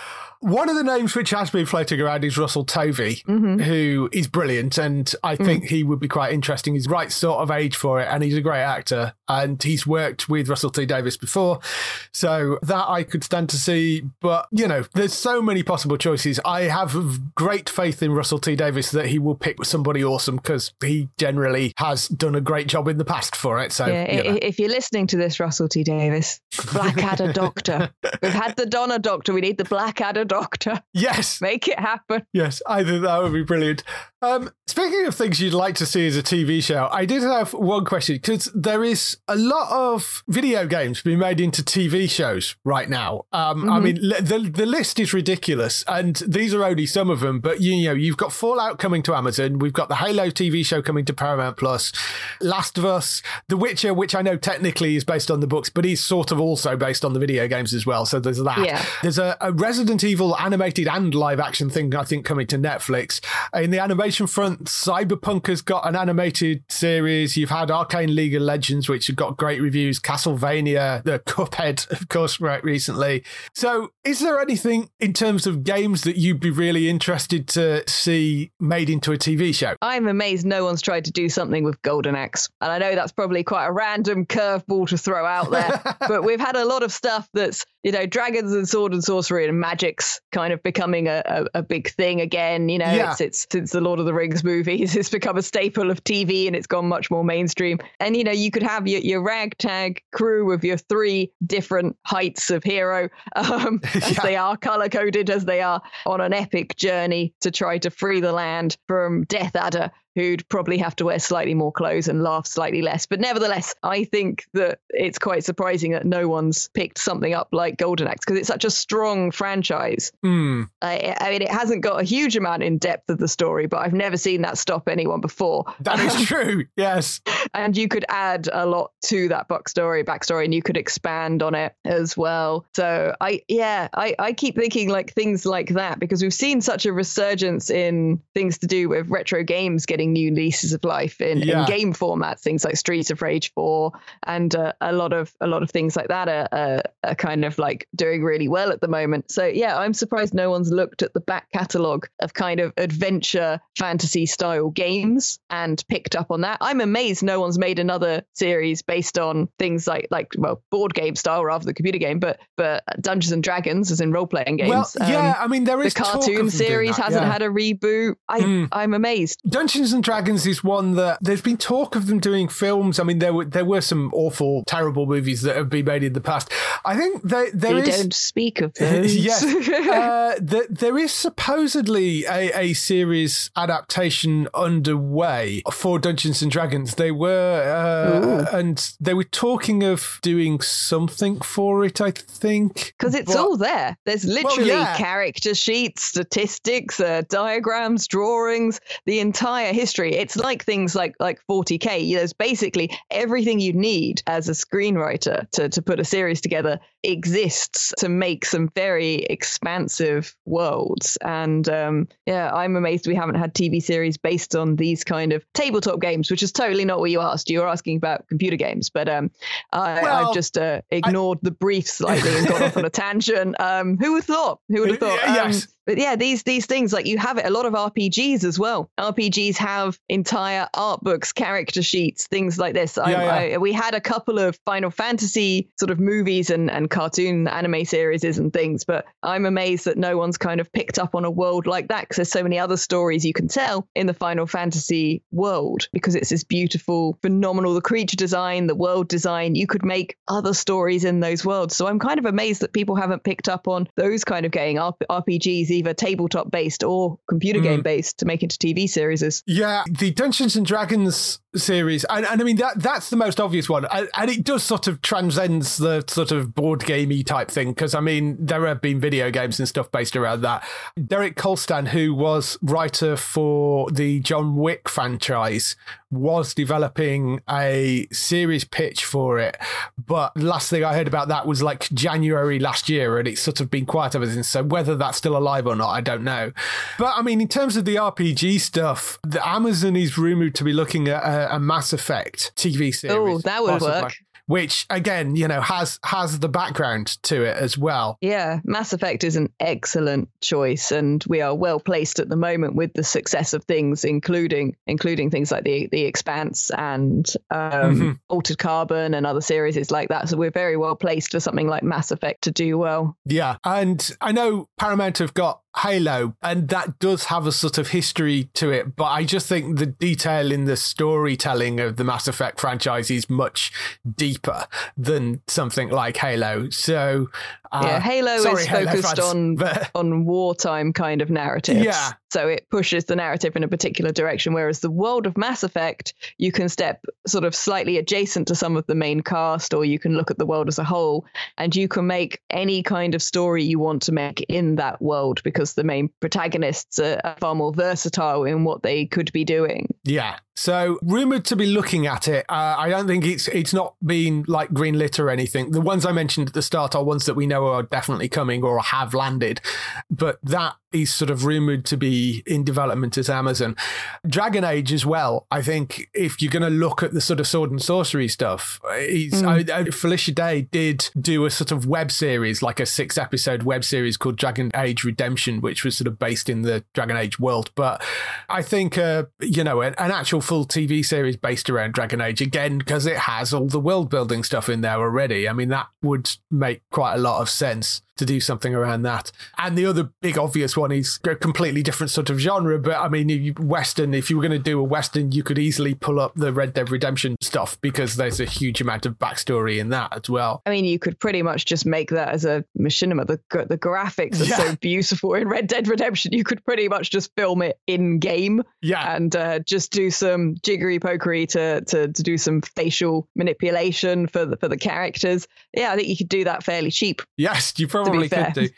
One of the names which has been floating around is Russell Tovey, mm-hmm. who is brilliant, and I mm. think mm. he would be quite interesting. He's right sort of age for it, and he's a great actor, and he's worked with Russell T Davies before, so that I could stand to see. But you know, there's so many possible choices. I have great faith in Russell T Davies that he will pick somebody awesome because he generally has done a great job in the past for it. So, yeah, you know. if you're listening to this, Russell T Davies, Blackadder Doctor, we've had the Donna Doctor, we need the Blackadder Doctor. Doctor. Yes. Make it happen. Yes, I think that would be brilliant. Um, speaking of things you'd like to see as a TV show, I did have one question because there is a lot of video games being made into TV shows right now. Um, mm-hmm. I mean, the the list is ridiculous, and these are only some of them. But you know, you've got Fallout coming to Amazon, we've got the Halo TV show coming to Paramount Plus, Last of Us, The Witcher, which I know technically is based on the books, but is sort of also based on the video games as well. So there's that. Yeah. There's a, a Resident Evil animated and live action thing I think coming to Netflix. In the animation animation front, Cyberpunk has got an animated series. You've had Arcane League of Legends, which have got great reviews. Castlevania, the Cuphead, of course, right recently. So, is there anything in terms of games that you'd be really interested to see made into a TV show? I'm amazed no one's tried to do something with Golden Axe. And I know that's probably quite a random curveball to throw out there, but we've had a lot of stuff that's, you know, dragons and sword and sorcery and magic's kind of becoming a, a, a big thing again. You know, yeah. it's, it's since the Lord of the Rings movies. It's become a staple of TV and it's gone much more mainstream. And, you know, you could have your, your ragtag crew of your three different heights of hero, um, as they are, color coded as they are, on an epic journey to try to free the land from Death Adder who'd probably have to wear slightly more clothes and laugh slightly less. But nevertheless, I think that it's quite surprising that no one's picked something up like Golden Axe because it's such a strong franchise. Mm. I, I, mean, it hasn't got a huge amount in depth of the story, but I've never seen that stop anyone before. That is true. Yes. and you could add a lot to that backstory, backstory, and you could expand on it as well. So I, yeah, I, I keep thinking like things like that because we've seen such a resurgence in things to do with retro games getting new leases of life in, yeah. in game formats, things like Streets of Rage 4 and uh, a lot of a lot of things like that are, are, are, kind of like doing really well at the moment. So yeah, I'm surprised no one's looked at the back catalogue of kind of adventure fantasy style games and picked up on that. I'm amazed no one's made another series based on things like like well board game style rather than computer game, but but Dungeons and Dragons as in role playing games. Well, yeah, um, I mean there is the cartoon series hasn't yeah. had a reboot. I mm. I'm amazed. Dungeons and Dragons is one that there's been talk of them doing films. I mean there were there were some awful, terrible movies that have been made in the past. I think there there is... don't speak of those. yes, uh, the, there is supposedly a, a series adaptation underway for Dungeons and Dragons. They were uh, and they were talking of doing something for it. I think because it's but, all there. There's literally well, yeah. character sheets, statistics, uh, diagrams, drawings, the entire history. It's like things like like 40k. There's basically everything you need as a screenwriter to to put a series together exists to make some very expansive worlds. And um, yeah, I'm amazed we haven't had TV series based on these kind of tabletop games, which is totally not what you asked. You were asking about computer games, but um, I, have just uh, ignored I... the brief slightly and gone off on a tangent. Um, who would have thought? Who would have thought? yes. Um, but yeah, these these things like you have it a lot of RPGs as well. RPGs have entire art books, character sheets, things like this. I, yeah. I, we had a couple of Final Fantasy sort of movies and and cartoon anime series and things, but I'm amazed that no one's kind of picked up on a world like that because there's so many other stories you can tell in the Final Fantasy world because it's this beautiful, phenomenal the creature design, the world design. You could make other stories in those worlds. So I'm kind of amazed that people haven't picked up on those kind of getting RPGs either tabletop based or computer mm. game based to make into TV series. Yeah, the Dungeons and Dragons series, and, and I mean that that's the most obvious one, and, and it does sort of transcends the sort of board gamey type thing because I mean there have been video games and stuff based around that. Derek Kolstad, who was writer for the John Wick franchise, was developing a series pitch for it, but last thing I heard about that was like January last year, and it's sort of been quiet ever since. So whether that's still alive or not, I don't know. But I mean, in terms of the RPG stuff, the Amazon is rumored to be looking at a, a Mass Effect TV series. Oh, that would possibly. work which again, you know, has has the background to it as well. Yeah, Mass Effect is an excellent choice, and we are well placed at the moment with the success of things, including including things like the the Expanse and um, mm-hmm. Altered Carbon and other series like that. So we're very well placed for something like Mass Effect to do well. Yeah, and I know Paramount have got Halo, and that does have a sort of history to it. But I just think the detail in the storytelling of the Mass Effect franchise is much deeper than something like Halo. So uh, yeah, Halo sorry, is focused Halo on but... on wartime kind of narratives. Yeah, so it pushes the narrative in a particular direction. Whereas the world of Mass Effect, you can step sort of slightly adjacent to some of the main cast, or you can look at the world as a whole, and you can make any kind of story you want to make in that world because the main protagonists are far more versatile in what they could be doing. Yeah, so rumored to be looking at it. Uh, I don't think it's it's not been like greenlit or anything. The ones I mentioned at the start are ones that we know are definitely coming or have landed, but that is sort of rumored to be in development at Amazon. Dragon Age as well. I think if you're going to look at the sort of sword and sorcery stuff, mm. I, I, Felicia Day did do a sort of web series, like a six episode web series called Dragon Age Redemption, which was sort of based in the Dragon Age world. But I think, uh, you know, an, an actual full TV series based around Dragon Age again because it has all the world building stuff in there already. I mean, that would make quite a lot of sense to do something around that. And the other big obvious one is a completely different sort of genre. But I mean, Western, if you were going to do a Western, you could easily pull up the Red Dead Redemption stuff because there's a huge amount of backstory in that as well. I mean, you could pretty much just make that as a machinima. The, the graphics are yeah. so beautiful in Red Dead Redemption. You could pretty much just film it in game. Yeah. And uh, just do some jiggery pokery to, to, to do some facial manipulation for the, for the characters. Yeah, I think you could do that fairly cheap. Yes, you probably probably could do.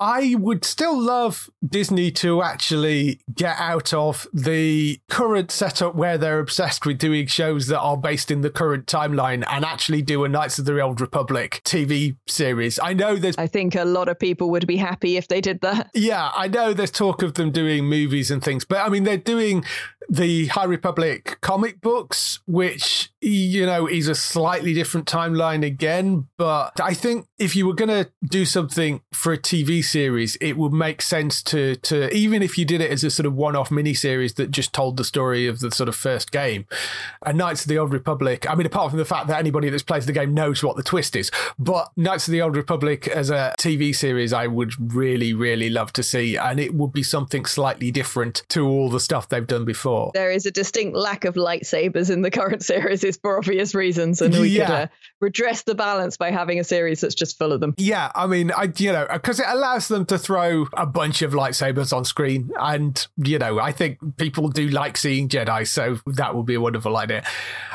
I would still love Disney to actually get out of the current setup where they're obsessed with doing shows that are based in the current timeline and actually do a Knights of the Old Republic TV series. I know there's. I think a lot of people would be happy if they did that. Yeah, I know there's talk of them doing movies and things, but I mean, they're doing the High Republic comic books, which you know, is a slightly different timeline again. But I think if you were going to do something for a TV series, it would make sense to to even if you did it as a sort of one-off miniseries that just told the story of the sort of first game. And Knights of the Old Republic. I mean, apart from the fact that anybody that's plays the game knows what the twist is, but Knights of the Old Republic as a TV series, I would really, really love to see, and it would be something slightly different to all the stuff they've done before. There is a distinct lack of lightsabers in the current series, is for obvious reasons, and we yeah. could uh, redress the balance by having a series that's just full of them. Yeah, I mean, I you know, because it allows them to throw a bunch of lightsabers on screen, and you know, I think people do like seeing Jedi, so that would be a wonderful idea.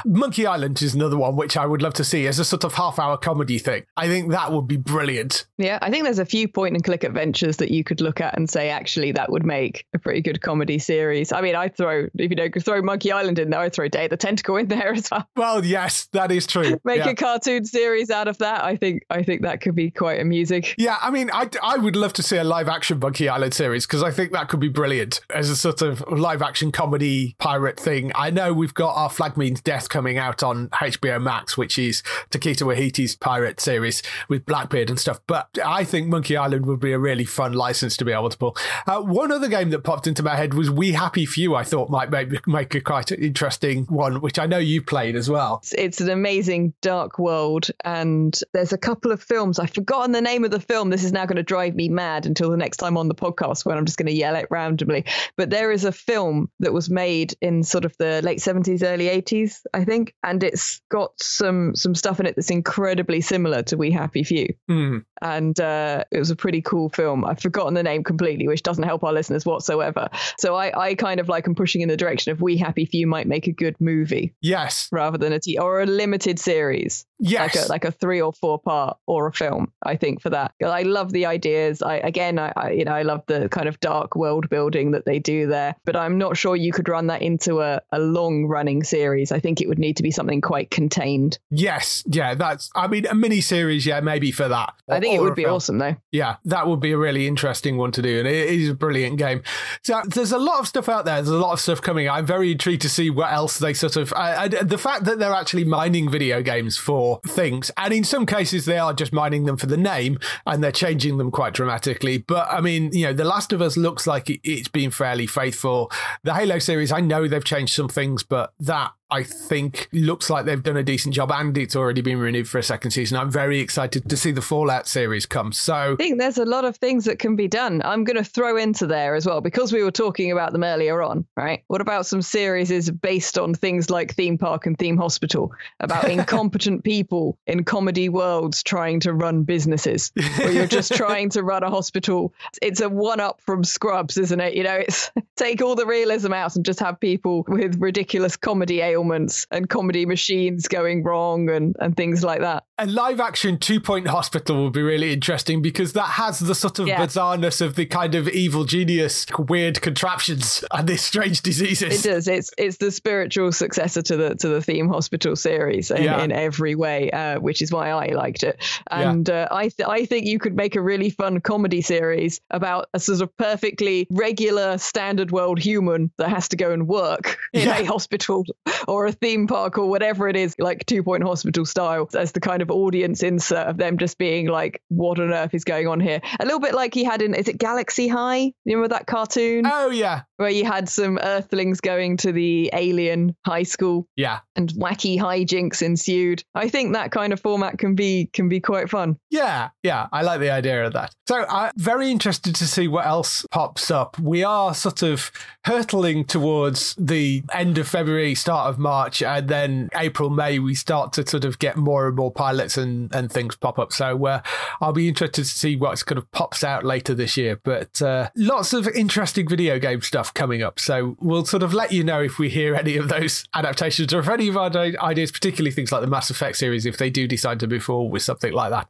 Monkey Island is another one which I would love to see as a sort of half-hour comedy thing. I think that would be brilliant. Yeah, I think there's a few point-and-click adventures that you could look at and say, actually, that would make a pretty good comedy series. I mean, I'd throw if you know throw Monkey Island in there, I'd throw Day the Tentacle in there as well. Well, yes, that is true. make yeah. a cartoon series out of that. I think I think that could be quite amusing. Yeah, I mean, I I would love to see a live-action Monkey Island series because I think that could be brilliant as a sort of live-action comedy pirate thing. I know we've got our Flag Means Death coming out on HBO Max, which is Taika Waititi's pirate series with Blackbeard and stuff. But I think Monkey Island would be a really fun license to be able to pull. Uh, one other game that popped into my head was We Happy Few. I thought might make, make a quite interesting one, which I know you played as well. It's, it's an amazing dark world, and there's a couple of films. I've forgotten the name of the film. This is now going to drive me mad until the next time on the podcast when I'm just going to yell it randomly. But there is a film that was made in sort of the late 70s, early 80s, I think, and it's got some some stuff in it that's incredibly similar to We Happy Few. Mm. And uh, it was a pretty cool film. I've forgotten the name completely, which doesn't help our listeners whatsoever. So I, I kind of like I'm pushing in the direction of We Happy Few might make a good movie. Yes. Rather than a t or a limited series. Yes. Like a, like a three or four part or a film, I think, for that. I love the ideas. I again I, I you know, I love the kind of dark world building that they do there. But I'm not sure you could run that into a, a long running series. I think it would need to be something quite contained. Yes, yeah, that's. I mean, a mini series, yeah, maybe for that. I think it would be film. awesome, though. Yeah, that would be a really interesting one to do, and it is a brilliant game. So there's a lot of stuff out there. There's a lot of stuff coming. I'm very intrigued to see what else they sort of. I, I, the fact that they're actually mining video games for things, and in some cases they are just mining them for the name, and they're changing them quite dramatically. But I mean, you know, The Last of Us looks like it, it's been fairly faithful. The Halo series, I know they've changed some things, but that I think looks like they've done a decent job and it's already been renewed for a second season. I'm very excited to see the Fallout series come. So I think there's a lot of things that can be done. I'm going to throw into there as well because we were talking about them earlier on, right? What about some series is based on things like Theme Park and Theme Hospital about incompetent people in comedy worlds trying to run businesses where you're just trying to run a hospital. It's a one up from Scrubs, isn't it? You know, it's take all the realism out and just have people with ridiculous comedy ailments and comedy machines going wrong and, and things like that. A live action two point hospital would be really interesting because that has the sort of yeah. bizarreness of the kind of evil genius, weird contraptions and these strange diseases. It does. It's it's the spiritual successor to the to the theme hospital series in, yeah. in every way, uh, which is why I liked it. And yeah. uh, I th- I think you could make a really fun comedy series about a sort of perfectly regular standard world human that has to go and work in a hospital or a theme park or whatever it is, like Two Point Hospital style, as the kind of audience insert of them just being like, what on earth is going on here? A little bit like he had in, is it Galaxy High? You remember that cartoon? Oh, yeah. Where you had some Earthlings going to the alien high school. Yeah. And wacky hijinks ensued. I think that kind of format can be can be quite fun. Yeah, yeah. I like the idea of that. So I'm very interested to see what else pops up. We are sort of hurtling towards the end of February, start of March, and then April, May, we start to sort of get more and more pilots and, and things pop up. So uh, I'll be interested to see what's kind of pops out later this year. But uh, lots of interesting video game stuff coming up. So we'll sort of let you know if we hear any of those adaptations or if any of our ideas, particularly things like the Mass Effect series, if they do decide to move forward with something like that.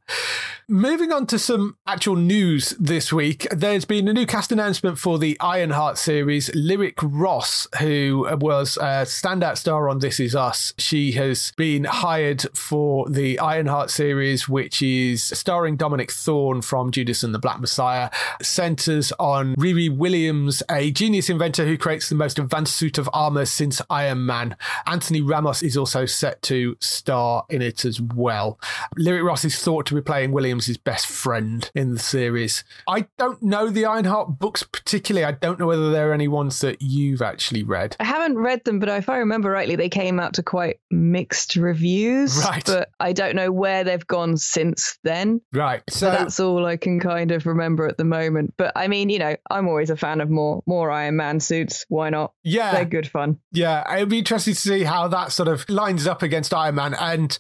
Moving on to some actual news this week, there's been a new cast announcement for the Ironheart series. Lyric Ross, who was a standout star on This Is Us, she has been hired for the Ironheart series, which is starring Dominique Thorne from Judas and the Black Messiah, centers on Riri Williams, a genius inventor who creates the most advanced suit of armor since Iron Man. Anthony Ramos is also set to star in it as well. Lyric Ross is thought to be playing Williams' best friend in the series. I don't know the Ironheart books particularly. I don't know whether there are any ones that you've actually read. I haven't read them, but if I remember rightly, they came out to quite mixed reviews. Right. But I don't know where they've gone since then. Right. So So, that's all I can kind of remember at the moment. But I mean, you know, I'm always a fan of more more Iron Man suits. Why not? yeah. They're good fun. Yeah, it'd be interesting to see how that sort of lines up against Iron Man. And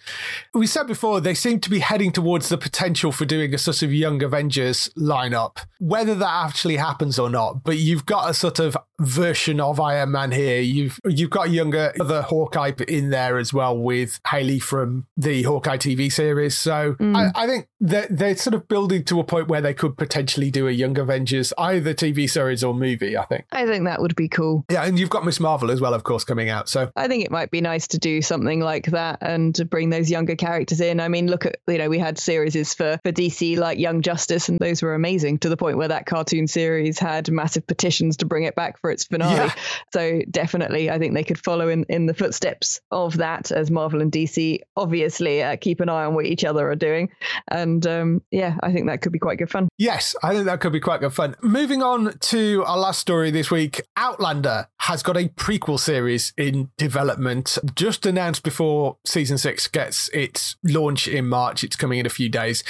we said before, they seem to be heading towards the potential for doing a sort of young Avengers lineup. Whether that actually happens or not, but you've got a sort of version of Iron Man here. You've you've got a younger other Hawkeye in there as well with Haley from the Hawkeye TV series. So mm. I, I think they're, they're sort of building to a point where they could potentially do a young Avengers, either TV series or movie. I think. I think that would be cool. Yeah, and you've got Miss Marvel as well, of course, coming out. So I think it might be nice to do something like that and to bring those younger characters in. I mean, look at you know we had series for for DC like Young Justice, and those were amazing to the point where that cartoon series had massive petitions to bring it back for its finale. Yeah. So definitely, I think they could follow in in the footsteps of that as Marvel and DC obviously uh, keep an eye on what each other are doing, and um, yeah, I think that could be quite good fun. Yes, I think that could be quite good fun. Moving on to our last story this week Outlander has got a prequel series in development, just announced before season six gets its launch in March. It's coming in a few days.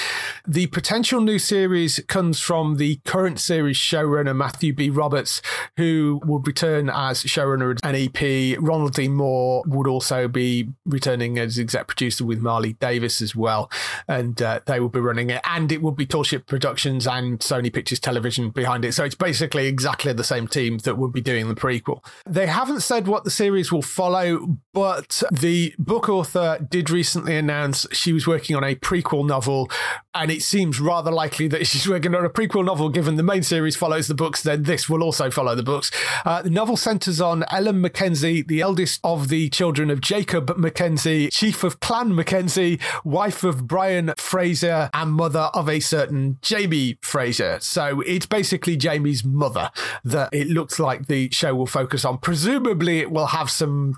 The potential new series comes from the current series showrunner Matthew B. Roberts, who would return as showrunner and EP. Ronald D. Moore would also be returning as exec producer with Maril Davis as well. And uh, they will be running it. And it will be Tallship Productions and Sony Pictures Television behind it. So it's basically exactly the same team that would be doing the prequel. They haven't said what the series will follow, but the book author did recently announce she was working on a prequel novel. And it seems rather likely that she's working on a prequel novel, given the main series follows the books, then this will also follow the books. Uh, the novel centers on Ellen Mackenzie, the eldest of the children of Jacob Mackenzie, chief of Clan Mackenzie, wife of Brian Fraser, and mother of a certain Jamie Fraser. So it's basically Jamie's mother that it looks like the show will focus on. Presumably, it will have some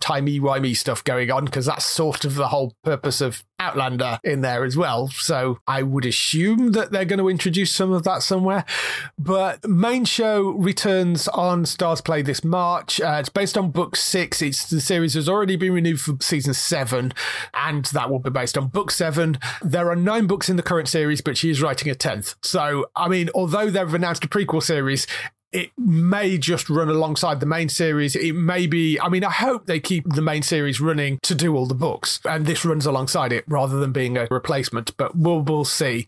stuff going on because that's sort of the whole purpose of Outlander in there as well. So I would assume that they're going to introduce some of that somewhere. But main show returns on Starzplay this March. Uh, it's based on book six. It's the series has already been renewed for season seven, and that will be based on book seven. There are nine books in the current series, but she is writing a tenth. So I mean, although they've announced a prequel series, it may just run alongside the main series. It may be, I mean, I hope they keep the main series running to do all the books and this runs alongside it rather than being a replacement, but we'll, we'll see.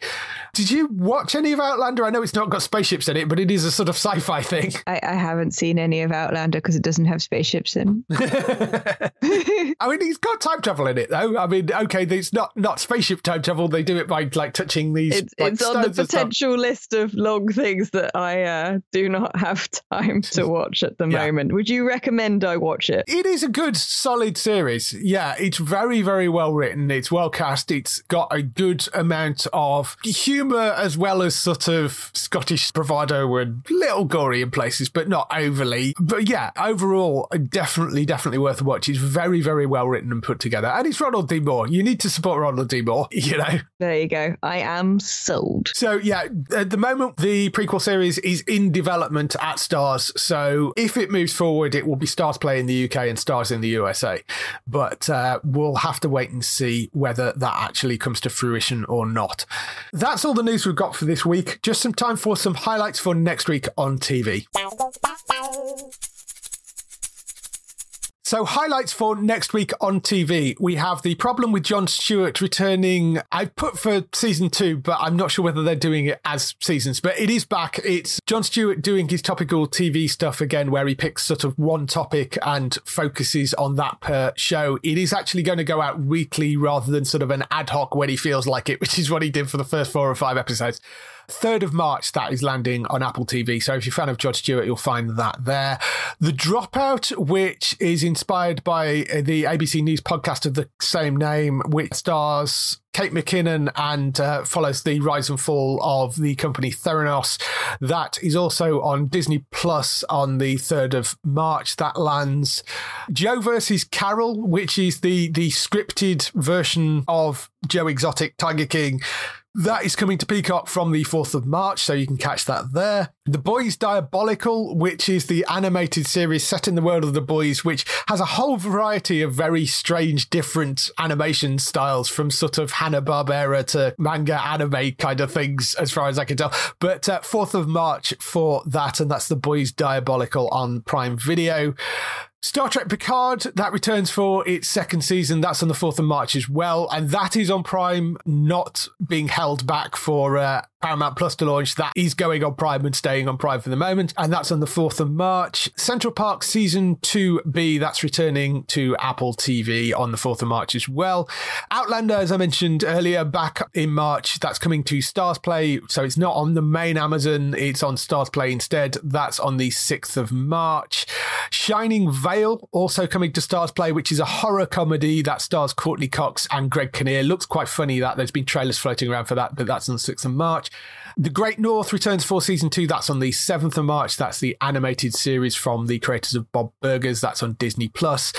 Did you watch any of Outlander? I know it's not got spaceships in it, but it is a sort of sci fi thing. I, I haven't seen any of Outlander because it doesn't have spaceships in. I mean, he's got time travel in it, though. I mean, okay, it's not not spaceship time travel. They do it by like touching these. It's, like, it's on the stones and stuff. potential list of long things that I uh, do not have time to watch at the Yeah. moment. Would you recommend I watch it? It is a good, solid series. Yeah, it's very, very well written. It's well cast. It's got a good amount of humour as well as sort of Scottish bravado and little gory in places, but not overly. But yeah, overall, uh, definitely, definitely worth a watch. It's very, very well written and put together. And it's Ronald D. Moore. You need to support Ronald D. Moore, you know. There you go. I am sold. So yeah, at the moment the prequel series is in development at Starz. So if it moves forward, it will be Starzplay in the UK and Starz in the USA. But uh, we'll have to wait and see whether that actually comes to fruition or not. That's all the news we've got for this week. Just some time for some highlights for next week on TV. So, highlights for next week on TV. We have the problem with Jon Stewart returning. I put for season two, but I'm not sure whether they're doing it as seasons, but it is back. It's Jon Stewart doing his topical TV stuff again, where he picks sort of one topic and focuses on that per show. It is actually going to go out weekly rather than sort of an ad hoc when he feels like it, which is what he did for the first four or five episodes. 3rd of March, that is landing on Apple TV. So if you're a fan of Jon Stewart, you'll find that there. The Dropout, which is inspired by uh, the ABC News podcast of the same name, which stars Kate McKinnon and uh, follows the rise and fall of the company Theranos. That is also on Disney Plus on the 3rd of March. That lands. Joe versus Carol, which is the, the scripted version of Joe Exotic Tiger King that is coming to Peacock from the 4th of March, so you can catch that there. The Boys Diabolical, which is the animated series set in the world of the boys, which has a whole variety of very strange, different animation styles from sort of Hanna-Barbera to manga anime kind of things, as far as I can tell. But uh, 4th of March for that, and that's The Boys Diabolical on Prime Video. Star Trek Picard, that returns for its second season. That's on the 4th of March as well. And that is on Prime, not being held back for uh, Paramount Plus to launch. That is going on Prime and staying on Prime for the moment. And that's on the 4th of March. Central Park Season 2B, that's returning to Apple TV on the 4th of March as well. Outlander, as I mentioned earlier, back in March, that's coming to Starzplay. So it's not on the main Amazon, it's on Starzplay instead. That's on the 6th of March. Shining Vale, also coming to Starzplay, which is a horror comedy that stars Courteney Cox and Greg Kinnear. Looks quite funny that there's been trailers floating around for that, but that's on the 6th of March. The Great North returns for season two. That's on the 7th of March. That's the animated series from the creators of Bob Burgers. That's on Disney Plus.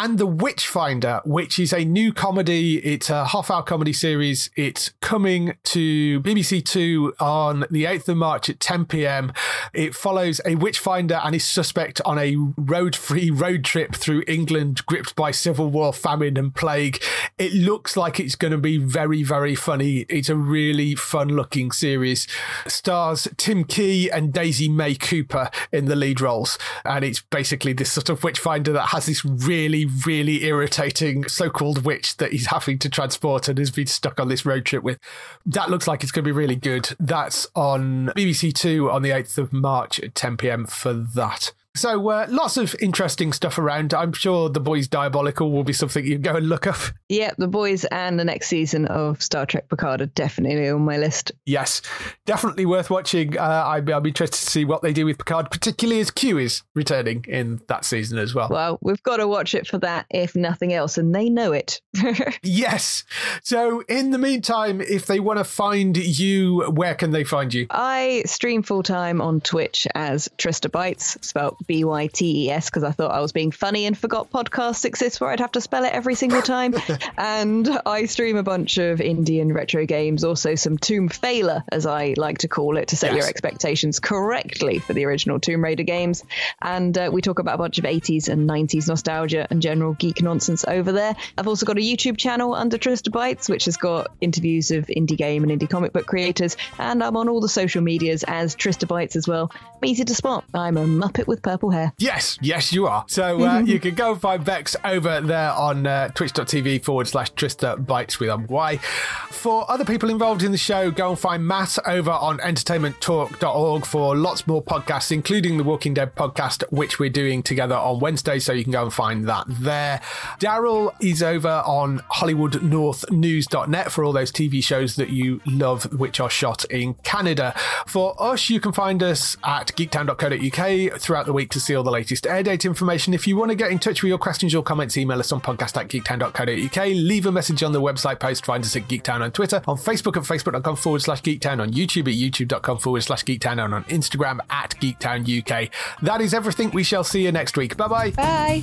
And The Witchfinder, which is a new comedy. It's a half hour comedy series. It's coming to BBC Two on the 8th of March at 10 p.m. It follows a witchfinder and his suspect on a road free road trip through England gripped by civil war, famine, and plague. It looks like it's going to be very, very funny. It's a really fun looking series. Stars Tim Key and Daisy May Cooper in the lead roles. And it's basically this sort of witchfinder that has this really, really irritating so called witch that he's having to transport and has been stuck on this road trip with. That looks like it's going to be really good. That's on BBC Two on the 8th of March at 10 pm for that. So uh, lots of interesting stuff around. I'm sure the boys diabolical will be something you go and look up. Yeah, the boys and the next season of Star Trek Picard are definitely on my list. Yes, definitely worth watching. Uh, I'd, I'll be interested to see what they do with Picard, particularly as Q is returning in that season as well. Well, we've got to watch it for that, if nothing else, and they know it. yes. So in the meantime, if they want to find you, where can they find you? I stream full time on Twitch as Trista Bytes, spelled B Y T E S, because I thought I was being funny and forgot podcasts exist where I'd have to spell it every single time. and I stream a bunch of Indian retro games, also some Tomb Failure, as I like to call it, to set Yes. your expectations correctly for the original Tomb Raider games. And uh, we talk about a bunch of 80s and 90s nostalgia and general geek nonsense over there. I've also got a YouTube channel under Trista Bytes, which has got interviews of indie game and indie comic book creators. And I'm on all the social medias as Trista Bytes as well. Easy to spot. I'm a Muppet with purple hair. Yes, yes, you are. So uh, you can go and find Bex over there on uh, twitch.tv forward slash Trista Bytes with Y. For other people involved in the show, go and find Matt over on entertainmenttalk.org for lots more podcasts, including the Walking Dead podcast, which we're doing together on Wednesday. So you can go and find that there. Daryl is over on HollywoodNorthNews.net for all those TV shows that you love, which are shot in Canada. For us, you can find us at geektown.co.uk throughout the week to see all the latest air date information. If you want to get in touch with your questions or comments, email us on podcast at geektown.co.uk. Leave a message on the website post. Find us at Geektown on Twitter, on Facebook at facebook.com forward slash geektown, on YouTube at youtube.com forward slash geektown, and on Instagram at geektown UK. That is everything. We shall see you next week. Bye bye bye.